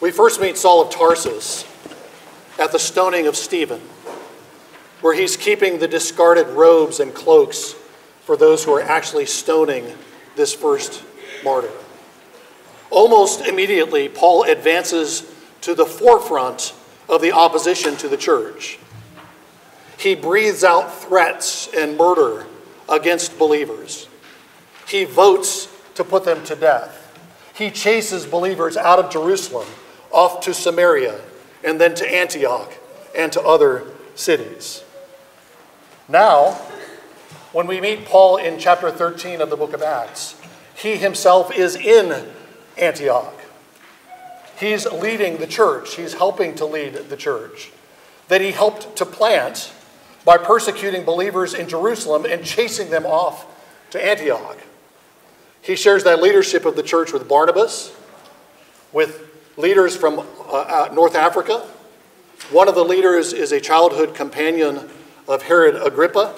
We first meet Saul of Tarsus at the stoning of Stephen, where he's keeping the discarded robes and cloaks for those who are actually stoning this first martyr. Almost immediately, Paul advances to the forefront of the opposition to the church. He breathes out threats and murder against believers. He votes to put them to death. He chases believers out of Jerusalem, off to Samaria, and then to Antioch and to other cities. Now, when we meet Paul in chapter 13 of the book of Acts, he himself is in Antioch. He's leading the church, he's helping to lead the church that he helped to plant by persecuting believers in Jerusalem and chasing them off to Antioch. He shares that leadership of the church with Barnabas, with leaders from uh, North Africa. One of the leaders is a childhood companion of Herod Agrippa.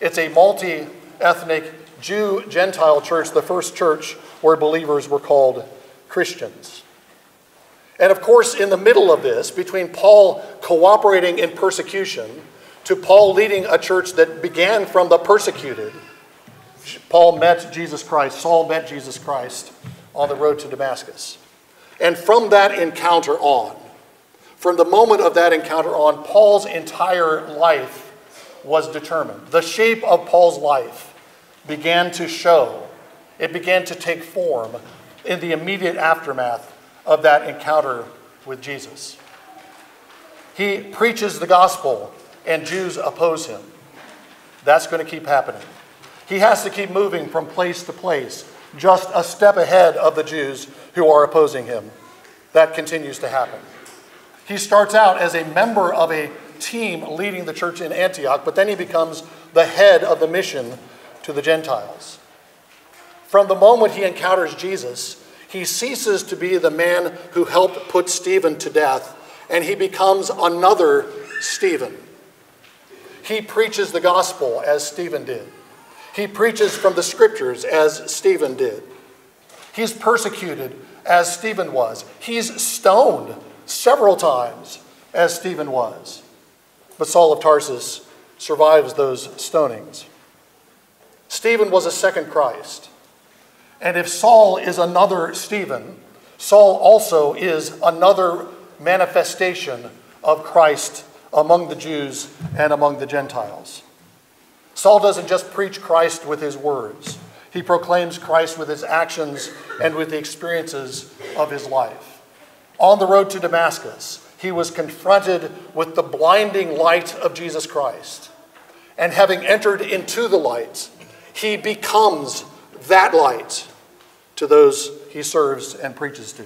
It's a multi ethnic Jew Gentile church, the first church where believers were called Christians. And of course, in the middle of this, between Paul cooperating in persecution to Paul leading a church that began from the persecuted, Paul met Jesus Christ, Saul met Jesus Christ on the road to Damascus. And from that encounter on, from the moment of that encounter on, Paul's entire life was determined. The shape of Paul's life began to show, it began to take form in the immediate aftermath of that encounter with Jesus. He preaches the gospel, and Jews oppose him. That's going to keep happening. He has to keep moving from place to place, just a step ahead of the Jews who are opposing him. That continues to happen. He starts out as a member of a team leading the church in Antioch, but then he becomes the head of the mission to the Gentiles. From the moment he encounters Jesus, he ceases to be the man who helped put Stephen to death, and he becomes another Stephen. He preaches the gospel as Stephen did. He preaches from the scriptures as Stephen did. He's persecuted as Stephen was. He's stoned several times as Stephen was. But Saul of Tarsus survives those stonings. Stephen was a second Christ. And if Saul is another Stephen, Saul also is another manifestation of Christ among the Jews and among the Gentiles. Saul doesn't just preach Christ with his words, he proclaims Christ with his actions and with the experiences of his life. On the road to Damascus, he was confronted with the blinding light of Jesus Christ. And having entered into the light, he becomes that light to those he serves and preaches to.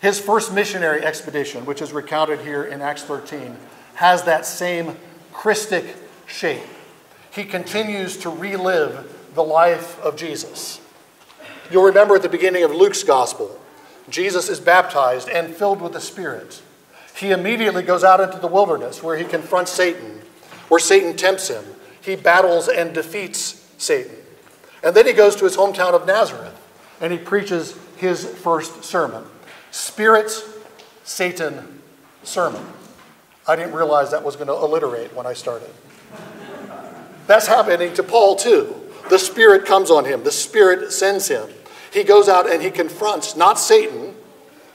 His first missionary expedition, which is recounted here in Acts 13, has that same Christic shape. He continues to relive the life of Jesus. You'll remember at the beginning of Luke's gospel, Jesus is baptized and filled with the Spirit. He immediately goes out into the wilderness where he confronts Satan, where Satan tempts him. He battles and defeats Satan. And then he goes to his hometown of Nazareth and he preaches his first sermon Spirit, Satan, Sermon. I didn't realize that was going to alliterate when I started. That's happening to Paul too. The Spirit comes on him, the Spirit sends him. He goes out and he confronts not Satan,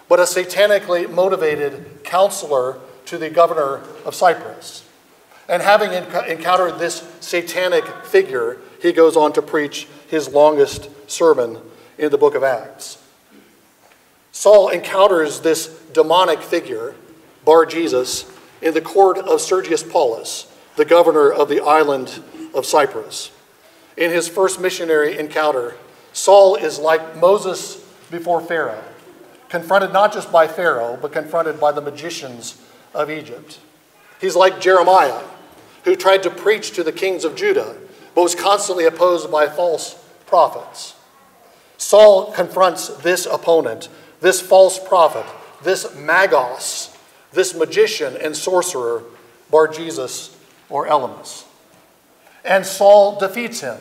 but a satanically motivated counselor to the governor of Cyprus. And having encountered this satanic figure, he goes on to preach his longest sermon in the book of Acts. Saul encounters this demonic figure, Bar Jesus, in the court of Sergius Paulus, the governor of the island of Cyprus. In his first missionary encounter, Saul is like Moses before Pharaoh, confronted not just by Pharaoh, but confronted by the magicians of Egypt. He's like Jeremiah, who tried to preach to the kings of Judah, but was constantly opposed by false prophets. Saul confronts this opponent, this false prophet, this magos, this magician and sorcerer, Bar Jesus or Elymas. And Saul defeats him,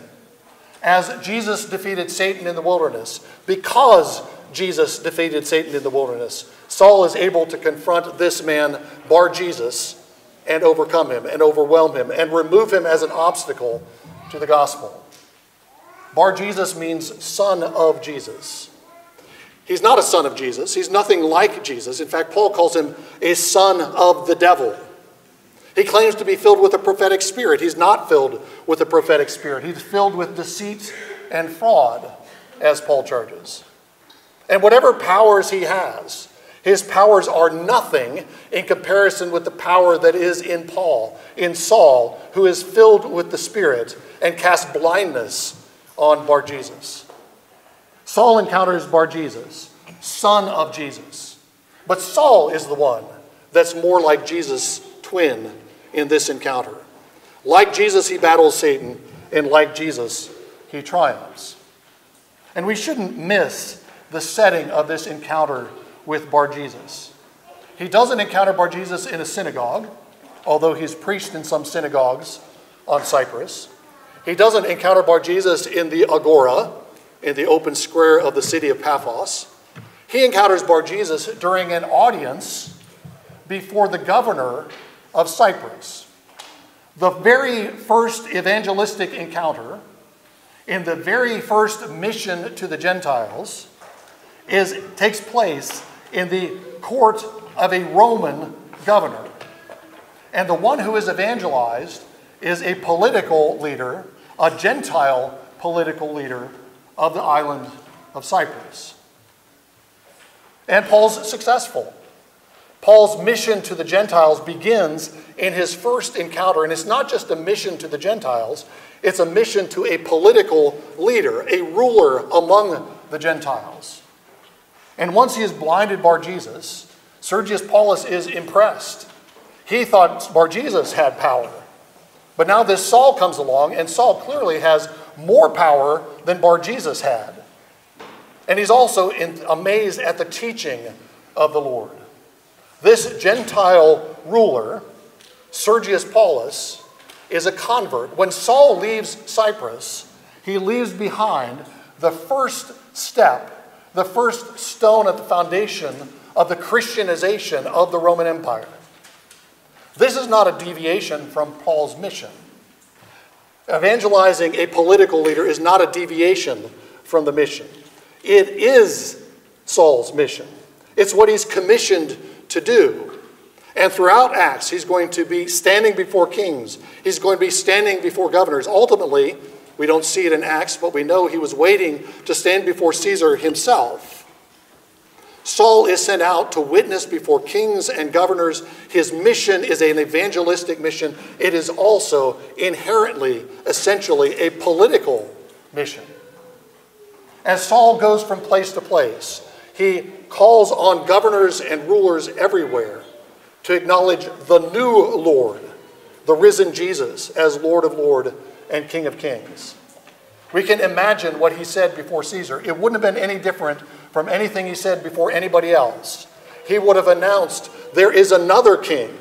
as Jesus defeated Satan in the wilderness, because Jesus defeated Satan in the wilderness. Saul is able to confront this man, Bar Jesus, and overcome him and overwhelm him and remove him as an obstacle to the gospel. Bar Jesus means son of Jesus. He's not a son of Jesus. He's nothing like Jesus. In fact, Paul calls him a son of the devil. He claims to be filled with a prophetic spirit. He's not filled with a prophetic spirit. He's filled with deceit and fraud, as Paul charges. And whatever powers he has, his powers are nothing in comparison with the power that is in Paul, in Saul, who is filled with the Spirit and casts blindness on Bar Jesus. Saul encounters Bar Jesus, son of Jesus. But Saul is the one that's more like Jesus' twin in this encounter. Like Jesus, he battles Satan, and like Jesus, he triumphs. And we shouldn't miss the setting of this encounter with Bar Jesus. He doesn't encounter Bar Jesus in a synagogue, although he's preached in some synagogues on Cyprus. He doesn't encounter Bar Jesus in the agora, in the open square of the city of Paphos. He encounters Bar Jesus during an audience before the governor of Cyprus. The very first evangelistic encounter in the very first mission to the Gentiles is, takes place in the court of a Roman governor. And the one who is evangelized is a political leader, a Gentile political leader of the island of Cyprus. And Paul's successful. Paul's mission to the Gentiles begins in his first encounter, and it's not just a mission to the Gentiles, it's a mission to a political leader, a ruler among the Gentiles. And once he is blinded by Jesus, Sergius Paulus is impressed. He thought Bar Jesus had power. But now this Saul comes along, and Saul clearly has more power than Bar Jesus had. And he's also in, amazed at the teaching of the Lord. This Gentile ruler, Sergius Paulus, is a convert. When Saul leaves Cyprus, he leaves behind the first step, the first stone at the foundation of the Christianization of the Roman Empire. This is not a deviation from Paul's mission. Evangelizing a political leader is not a deviation from the mission. It is Saul's mission. It's what he's commissioned to do. And throughout Acts, he's going to be standing before kings. He's going to be standing before governors. Ultimately, we don't see it in Acts, but we know he was waiting to stand before Caesar himself. Saul is sent out to witness before kings and governors. His mission is an evangelistic mission. It is also inherently, essentially, a political mission. As Saul goes from place to place, he calls on governors and rulers everywhere to acknowledge the new Lord, the risen Jesus, as Lord of Lords and King of Kings. We can imagine what he said before Caesar. It wouldn't have been any different from anything he said before anybody else. He would have announced, There is another king,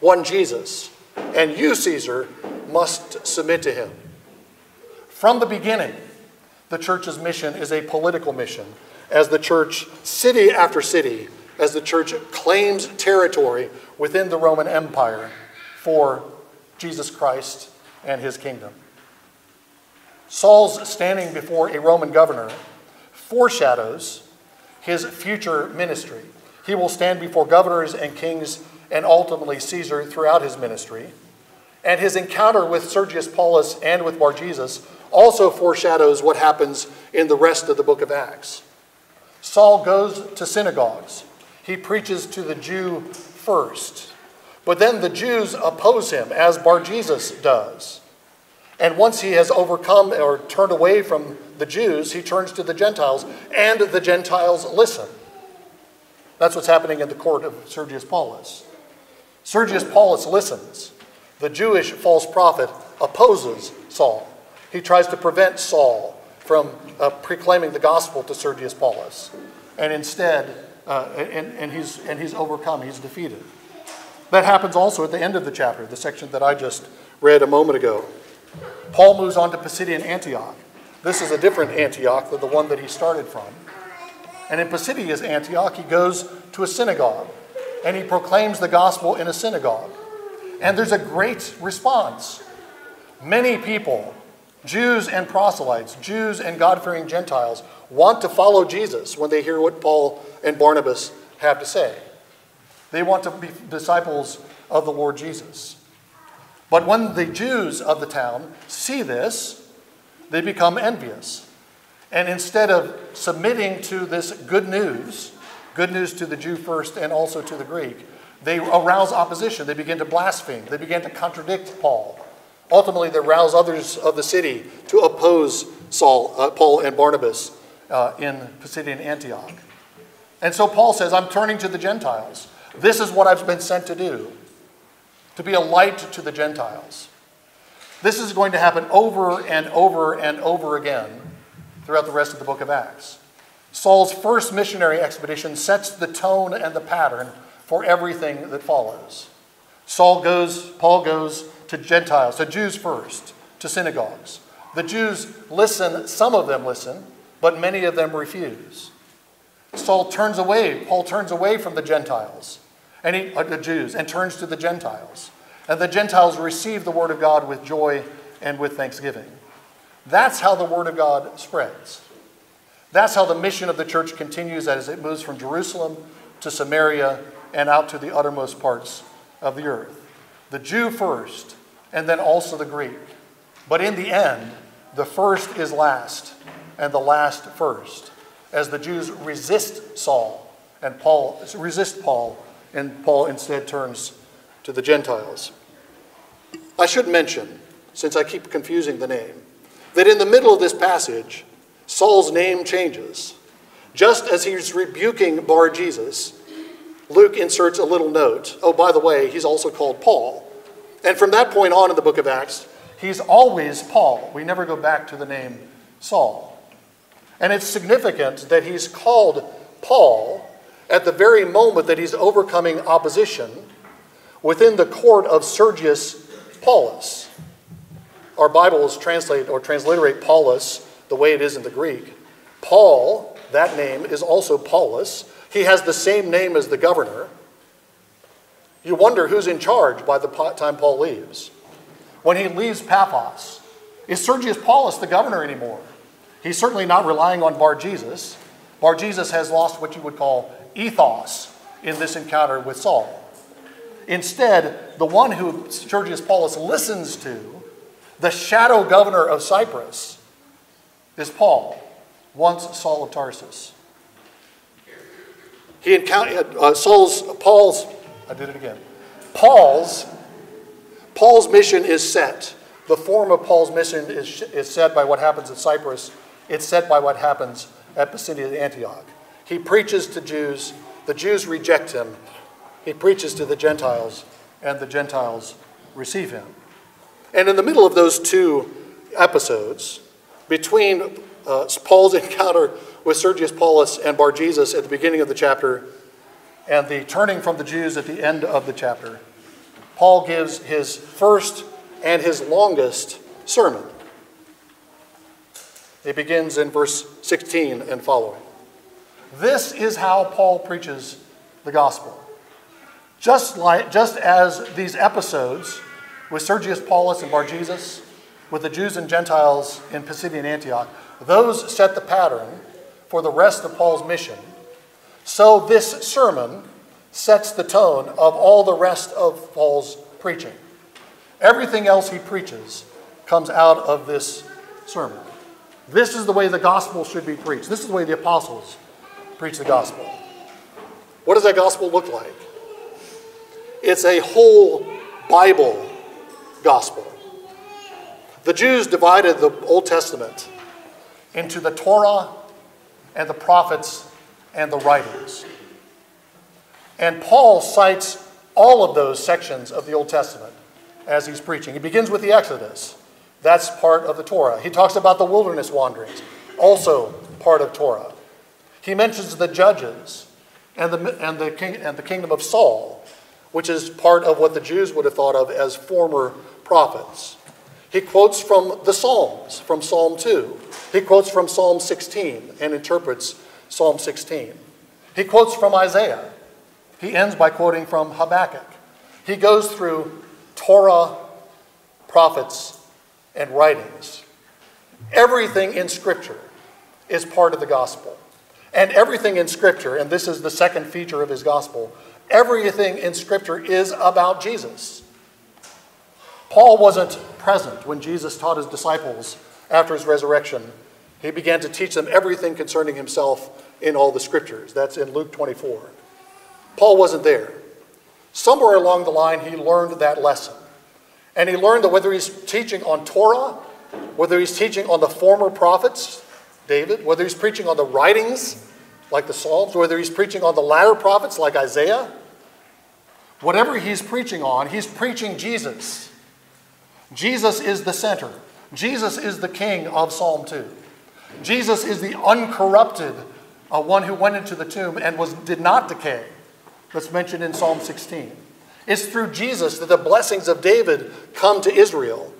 one Jesus, and you, Caesar, must submit to him. From the beginning, the church's mission is a political mission as the church, city after city, as the church claims territory within the Roman Empire for Jesus Christ and his kingdom. Saul's standing before a Roman governor foreshadows his future ministry. He will stand before governors and kings and ultimately Caesar throughout his ministry. And his encounter with Sergius Paulus and with Bar Jesus also foreshadows what happens in the rest of the book of Acts. Saul goes to synagogues. He preaches to the Jew first. But then the Jews oppose him, as Bar Jesus does. And once he has overcome or turned away from the Jews, he turns to the Gentiles, and the Gentiles listen. That's what's happening in the court of Sergius Paulus. Sergius Paulus listens. The Jewish false prophet opposes Saul. He tries to prevent Saul from uh, proclaiming the gospel to Sergius Paulus. And instead, uh, and, and, he's, and he's overcome, he's defeated. That happens also at the end of the chapter, the section that I just read a moment ago. Paul moves on to Pisidian Antioch. This is a different Antioch than the one that he started from. And in Pisidian Antioch, he goes to a synagogue and he proclaims the gospel in a synagogue. And there's a great response. Many people, Jews and proselytes, Jews and God fearing Gentiles, want to follow Jesus when they hear what Paul and Barnabas have to say. They want to be disciples of the Lord Jesus. But when the Jews of the town see this, they become envious. And instead of submitting to this good news, good news to the Jew first and also to the Greek, they arouse opposition. They begin to blaspheme. They begin to contradict Paul. Ultimately, they rouse others of the city to oppose Saul, uh, Paul and Barnabas uh, in Pisidian Antioch. And so Paul says, I'm turning to the Gentiles. This is what I've been sent to do to be a light to the Gentiles. This is going to happen over and over and over again throughout the rest of the book of Acts. Saul's first missionary expedition sets the tone and the pattern for everything that follows. Saul goes, Paul goes to Gentiles, to Jews first, to synagogues. The Jews listen, some of them listen, but many of them refuse. Saul turns away, Paul turns away from the Gentiles and he, uh, the Jews and turns to the Gentiles. And the Gentiles receive the word of God with joy and with thanksgiving. That's how the word of God spreads. That's how the mission of the church continues as it moves from Jerusalem to Samaria and out to the uttermost parts of the earth. The Jew first, and then also the Greek. But in the end, the first is last, and the last first, as the Jews resist Saul and Paul resist Paul and Paul instead turns to the Gentiles. I should mention, since I keep confusing the name, that in the middle of this passage, Saul's name changes. Just as he's rebuking Bar Jesus, Luke inserts a little note. Oh, by the way, he's also called Paul. And from that point on in the book of Acts, he's always Paul. We never go back to the name Saul. And it's significant that he's called Paul at the very moment that he's overcoming opposition within the court of Sergius Paulus. Our Bibles translate or transliterate Paulus the way it is in the Greek. Paul, that name is also Paulus. He has the same name as the governor. You wonder who's in charge by the time Paul leaves. When he leaves Paphos, is Sergius Paulus the governor anymore? He's certainly not relying on Bar Jesus. Bar Jesus has lost what you would call ethos in this encounter with Saul. Instead, the one who Sergius Paulus listens to, the shadow governor of Cyprus, is Paul, once Saul of Tarsus. He encountered uh, Saul's, Paul's, I did it again. Paul's, Paul's mission is set. The form of Paul's mission is, is set by what happens at Cyprus. It's set by what happens at Pisidian Antioch. He preaches to Jews, the Jews reject him. He preaches to the Gentiles, and the Gentiles receive him. And in the middle of those two episodes, between uh, Paul's encounter with Sergius Paulus and Bar Jesus at the beginning of the chapter, and the turning from the Jews at the end of the chapter, Paul gives his first and his longest sermon. It begins in verse 16 and following. This is how Paul preaches the gospel. Just, like, just as these episodes with Sergius Paulus and Bar Jesus, with the Jews and Gentiles in Pisidian Antioch, those set the pattern for the rest of Paul's mission. So this sermon sets the tone of all the rest of Paul's preaching. Everything else he preaches comes out of this sermon. This is the way the gospel should be preached. This is the way the apostles preach the gospel. What does that gospel look like? It's a whole Bible gospel. The Jews divided the Old Testament into the Torah and the prophets and the writings. And Paul cites all of those sections of the Old Testament as he's preaching. He begins with the Exodus. That's part of the Torah. He talks about the wilderness wanderings, also part of Torah. He mentions the judges and the, and, the king, and the kingdom of Saul, which is part of what the Jews would have thought of as former prophets. He quotes from the Psalms, from Psalm 2. He quotes from Psalm 16 and interprets Psalm 16. He quotes from Isaiah. He ends by quoting from Habakkuk. He goes through Torah, prophets, and writings. Everything in Scripture is part of the gospel. And everything in Scripture, and this is the second feature of his gospel, everything in Scripture is about Jesus. Paul wasn't present when Jesus taught his disciples after his resurrection. He began to teach them everything concerning himself in all the Scriptures. That's in Luke 24. Paul wasn't there. Somewhere along the line, he learned that lesson. And he learned that whether he's teaching on Torah, whether he's teaching on the former prophets, David, whether he's preaching on the writings, like the Psalms, whether he's preaching on the latter prophets, like Isaiah, whatever he's preaching on, he's preaching Jesus. Jesus is the center. Jesus is the king of Psalm 2. Jesus is the uncorrupted uh, one who went into the tomb and was, did not decay. That's mentioned in Psalm 16. It's through Jesus that the blessings of David come to Israel.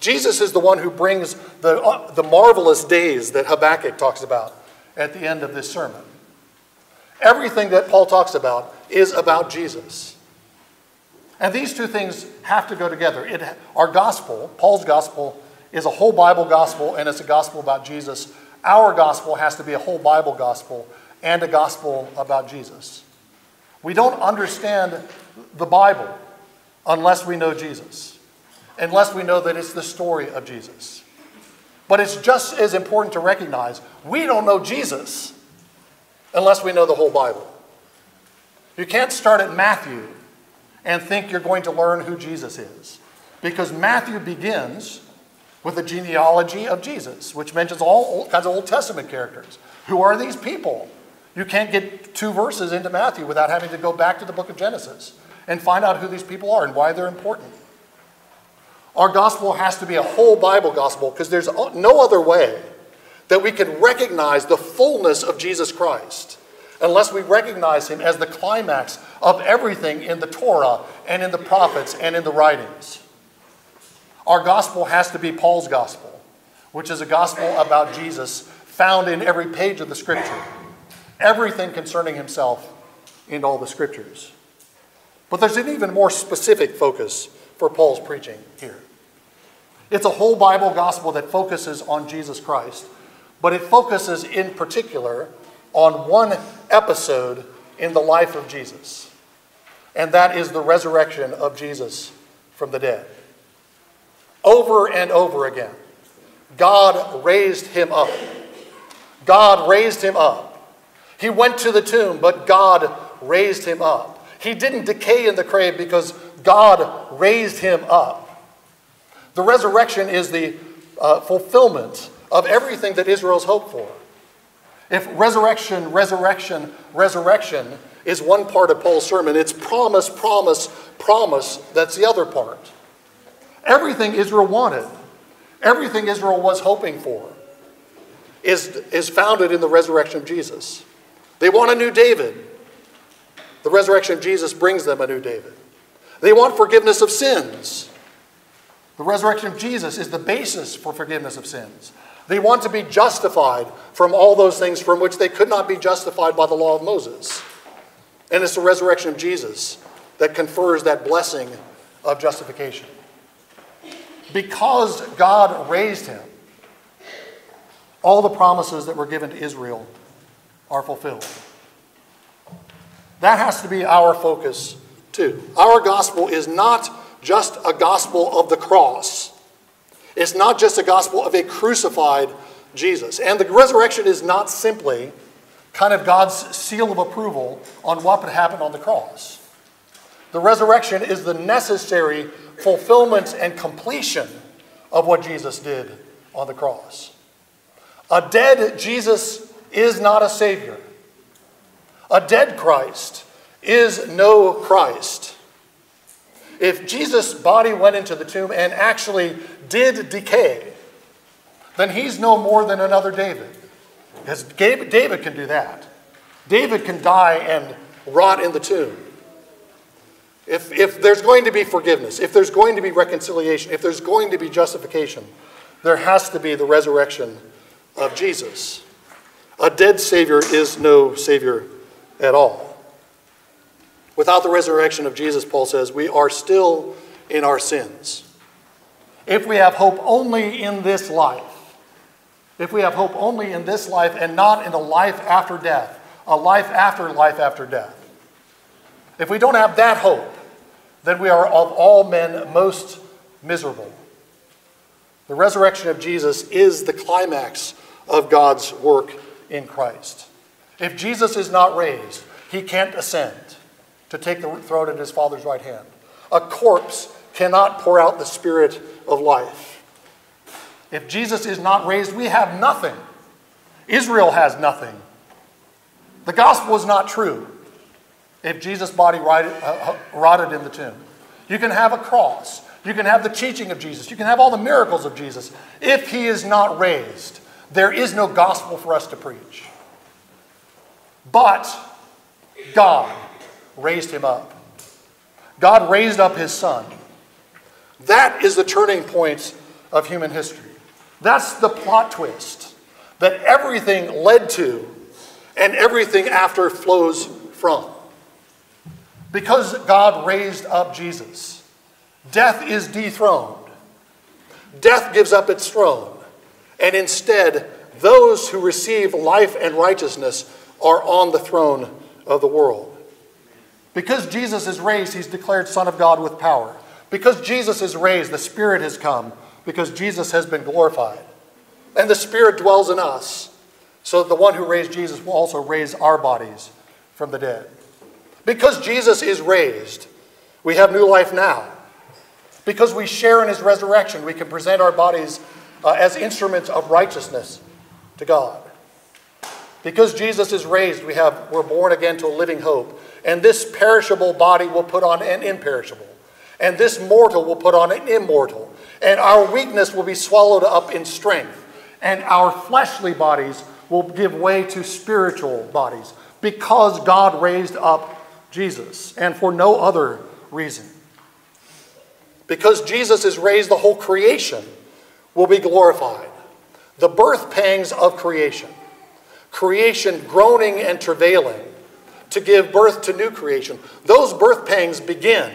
Jesus is the one who brings the, uh, the marvelous days that Habakkuk talks about at the end of this sermon. Everything that Paul talks about is about Jesus. And these two things have to go together. It, our gospel, Paul's gospel, is a whole Bible gospel and it's a gospel about Jesus. Our gospel has to be a whole Bible gospel and a gospel about Jesus. We don't understand the Bible unless we know Jesus, unless we know that it's the story of Jesus. But it's just as important to recognize we don't know Jesus unless we know the whole Bible. You can't start at Matthew and think you're going to learn who Jesus is. Because Matthew begins with the genealogy of Jesus, which mentions all kinds of Old Testament characters. Who are these people? You can't get two verses into Matthew without having to go back to the book of Genesis and find out who these people are and why they're important. Our gospel has to be a whole Bible gospel because there's no other way that we can recognize the fullness of Jesus Christ unless we recognize him as the climax of everything in the Torah and in the prophets and in the writings. Our gospel has to be Paul's gospel, which is a gospel about Jesus found in every page of the scripture, everything concerning himself in all the scriptures. But there's an even more specific focus for Paul's preaching here. It's a whole Bible gospel that focuses on Jesus Christ, but it focuses in particular on one episode in the life of Jesus, and that is the resurrection of Jesus from the dead over and over again. God raised him up. God raised him up. He went to the tomb, but God raised him up. He didn't decay in the grave because God raised him up. The resurrection is the uh, fulfillment of everything that Israel's hoped for. If resurrection, resurrection, resurrection is one part of Paul's sermon, it's promise, promise, promise that's the other part. Everything Israel wanted, everything Israel was hoping for, is, is founded in the resurrection of Jesus. They want a new David. The resurrection of Jesus brings them a new David. They want forgiveness of sins. The resurrection of Jesus is the basis for forgiveness of sins. They want to be justified from all those things from which they could not be justified by the law of Moses. And it's the resurrection of Jesus that confers that blessing of justification because God raised him, all the promises that were given to Israel are fulfilled. That has to be our focus too. Our gospel is not just a gospel of the cross. It's not just a gospel of a crucified Jesus. And the resurrection is not simply kind of God's seal of approval on what would happen on the cross. The resurrection is the necessary fulfillment and completion of what Jesus did on the cross. A dead Jesus is not a Savior. A dead Christ is no Christ. If Jesus' body went into the tomb and actually did decay, then he's no more than another David. Because David can do that. David can die and rot in the tomb. If, if there's going to be forgiveness, if there's going to be reconciliation, if there's going to be justification, there has to be the resurrection of Jesus. A dead Savior is no Savior at all. Without the resurrection of Jesus, Paul says, we are still in our sins. If we have hope only in this life, if we have hope only in this life and not in a life after death, a life after life after death, if we don't have that hope, then we are of all men most miserable. The resurrection of Jesus is the climax of God's work in Christ. If Jesus is not raised, he can't ascend to take the throne at his Father's right hand. A corpse cannot pour out the Spirit of life. If Jesus is not raised, we have nothing. Israel has nothing. The gospel is not true if Jesus' body rotted, uh, rotted in the tomb. You can have a cross. You can have the teaching of Jesus. You can have all the miracles of Jesus. If he is not raised, there is no gospel for us to preach. But God raised him up. God raised up his son. That is the turning point of human history. That's the plot twist that everything led to and everything after flows from. Because God raised up Jesus, death is dethroned. Death gives up its throne. And instead, those who receive life and righteousness are on the throne of the world. Because Jesus is raised, he's declared Son of God with power. Because Jesus is raised, the Spirit has come because Jesus has been glorified. And the Spirit dwells in us, so that the one who raised Jesus will also raise our bodies from the dead. Because Jesus is raised, we have new life now. Because we share in his resurrection, we can present our bodies uh, as instruments of righteousness to God. Because Jesus is raised, we have, we're born again to a living hope. And this perishable body will put on an imperishable. And this mortal will put on an immortal. And our weakness will be swallowed up in strength. And our fleshly bodies will give way to spiritual bodies because God raised up Jesus and for no other reason. Because Jesus is raised, the whole creation will be glorified. The birth pangs of creation, creation groaning and travailing to give birth to new creation, those birth pangs begin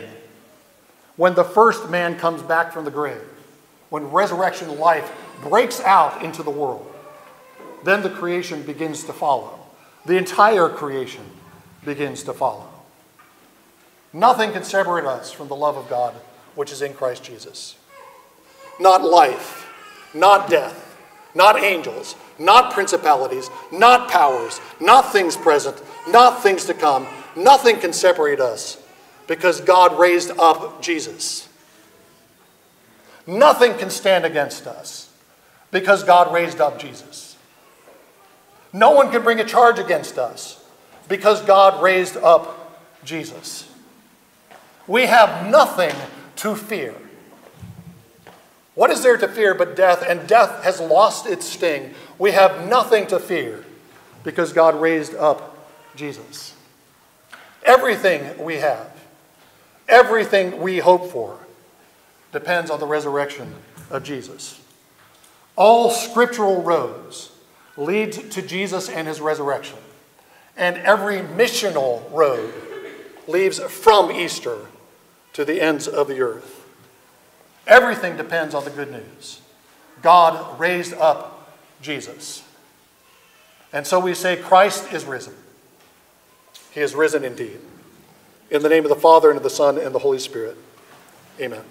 when the first man comes back from the grave, when resurrection life breaks out into the world. Then the creation begins to follow. The entire creation begins to follow. Nothing can separate us from the love of God which is in Christ Jesus. Not life, not death, not angels, not principalities, not powers, not things present, not things to come. Nothing can separate us because God raised up Jesus. Nothing can stand against us because God raised up Jesus. No one can bring a charge against us because God raised up Jesus. We have nothing to fear. What is there to fear but death? And death has lost its sting. We have nothing to fear because God raised up Jesus. Everything we have, everything we hope for, depends on the resurrection of Jesus. All scriptural roads lead to Jesus and his resurrection, and every missional road leaves from Easter to the ends of the earth. Everything depends on the good news. God raised up Jesus. And so we say, Christ is risen. He is risen indeed. In the name of the Father, and of the Son, and the Holy Spirit. Amen.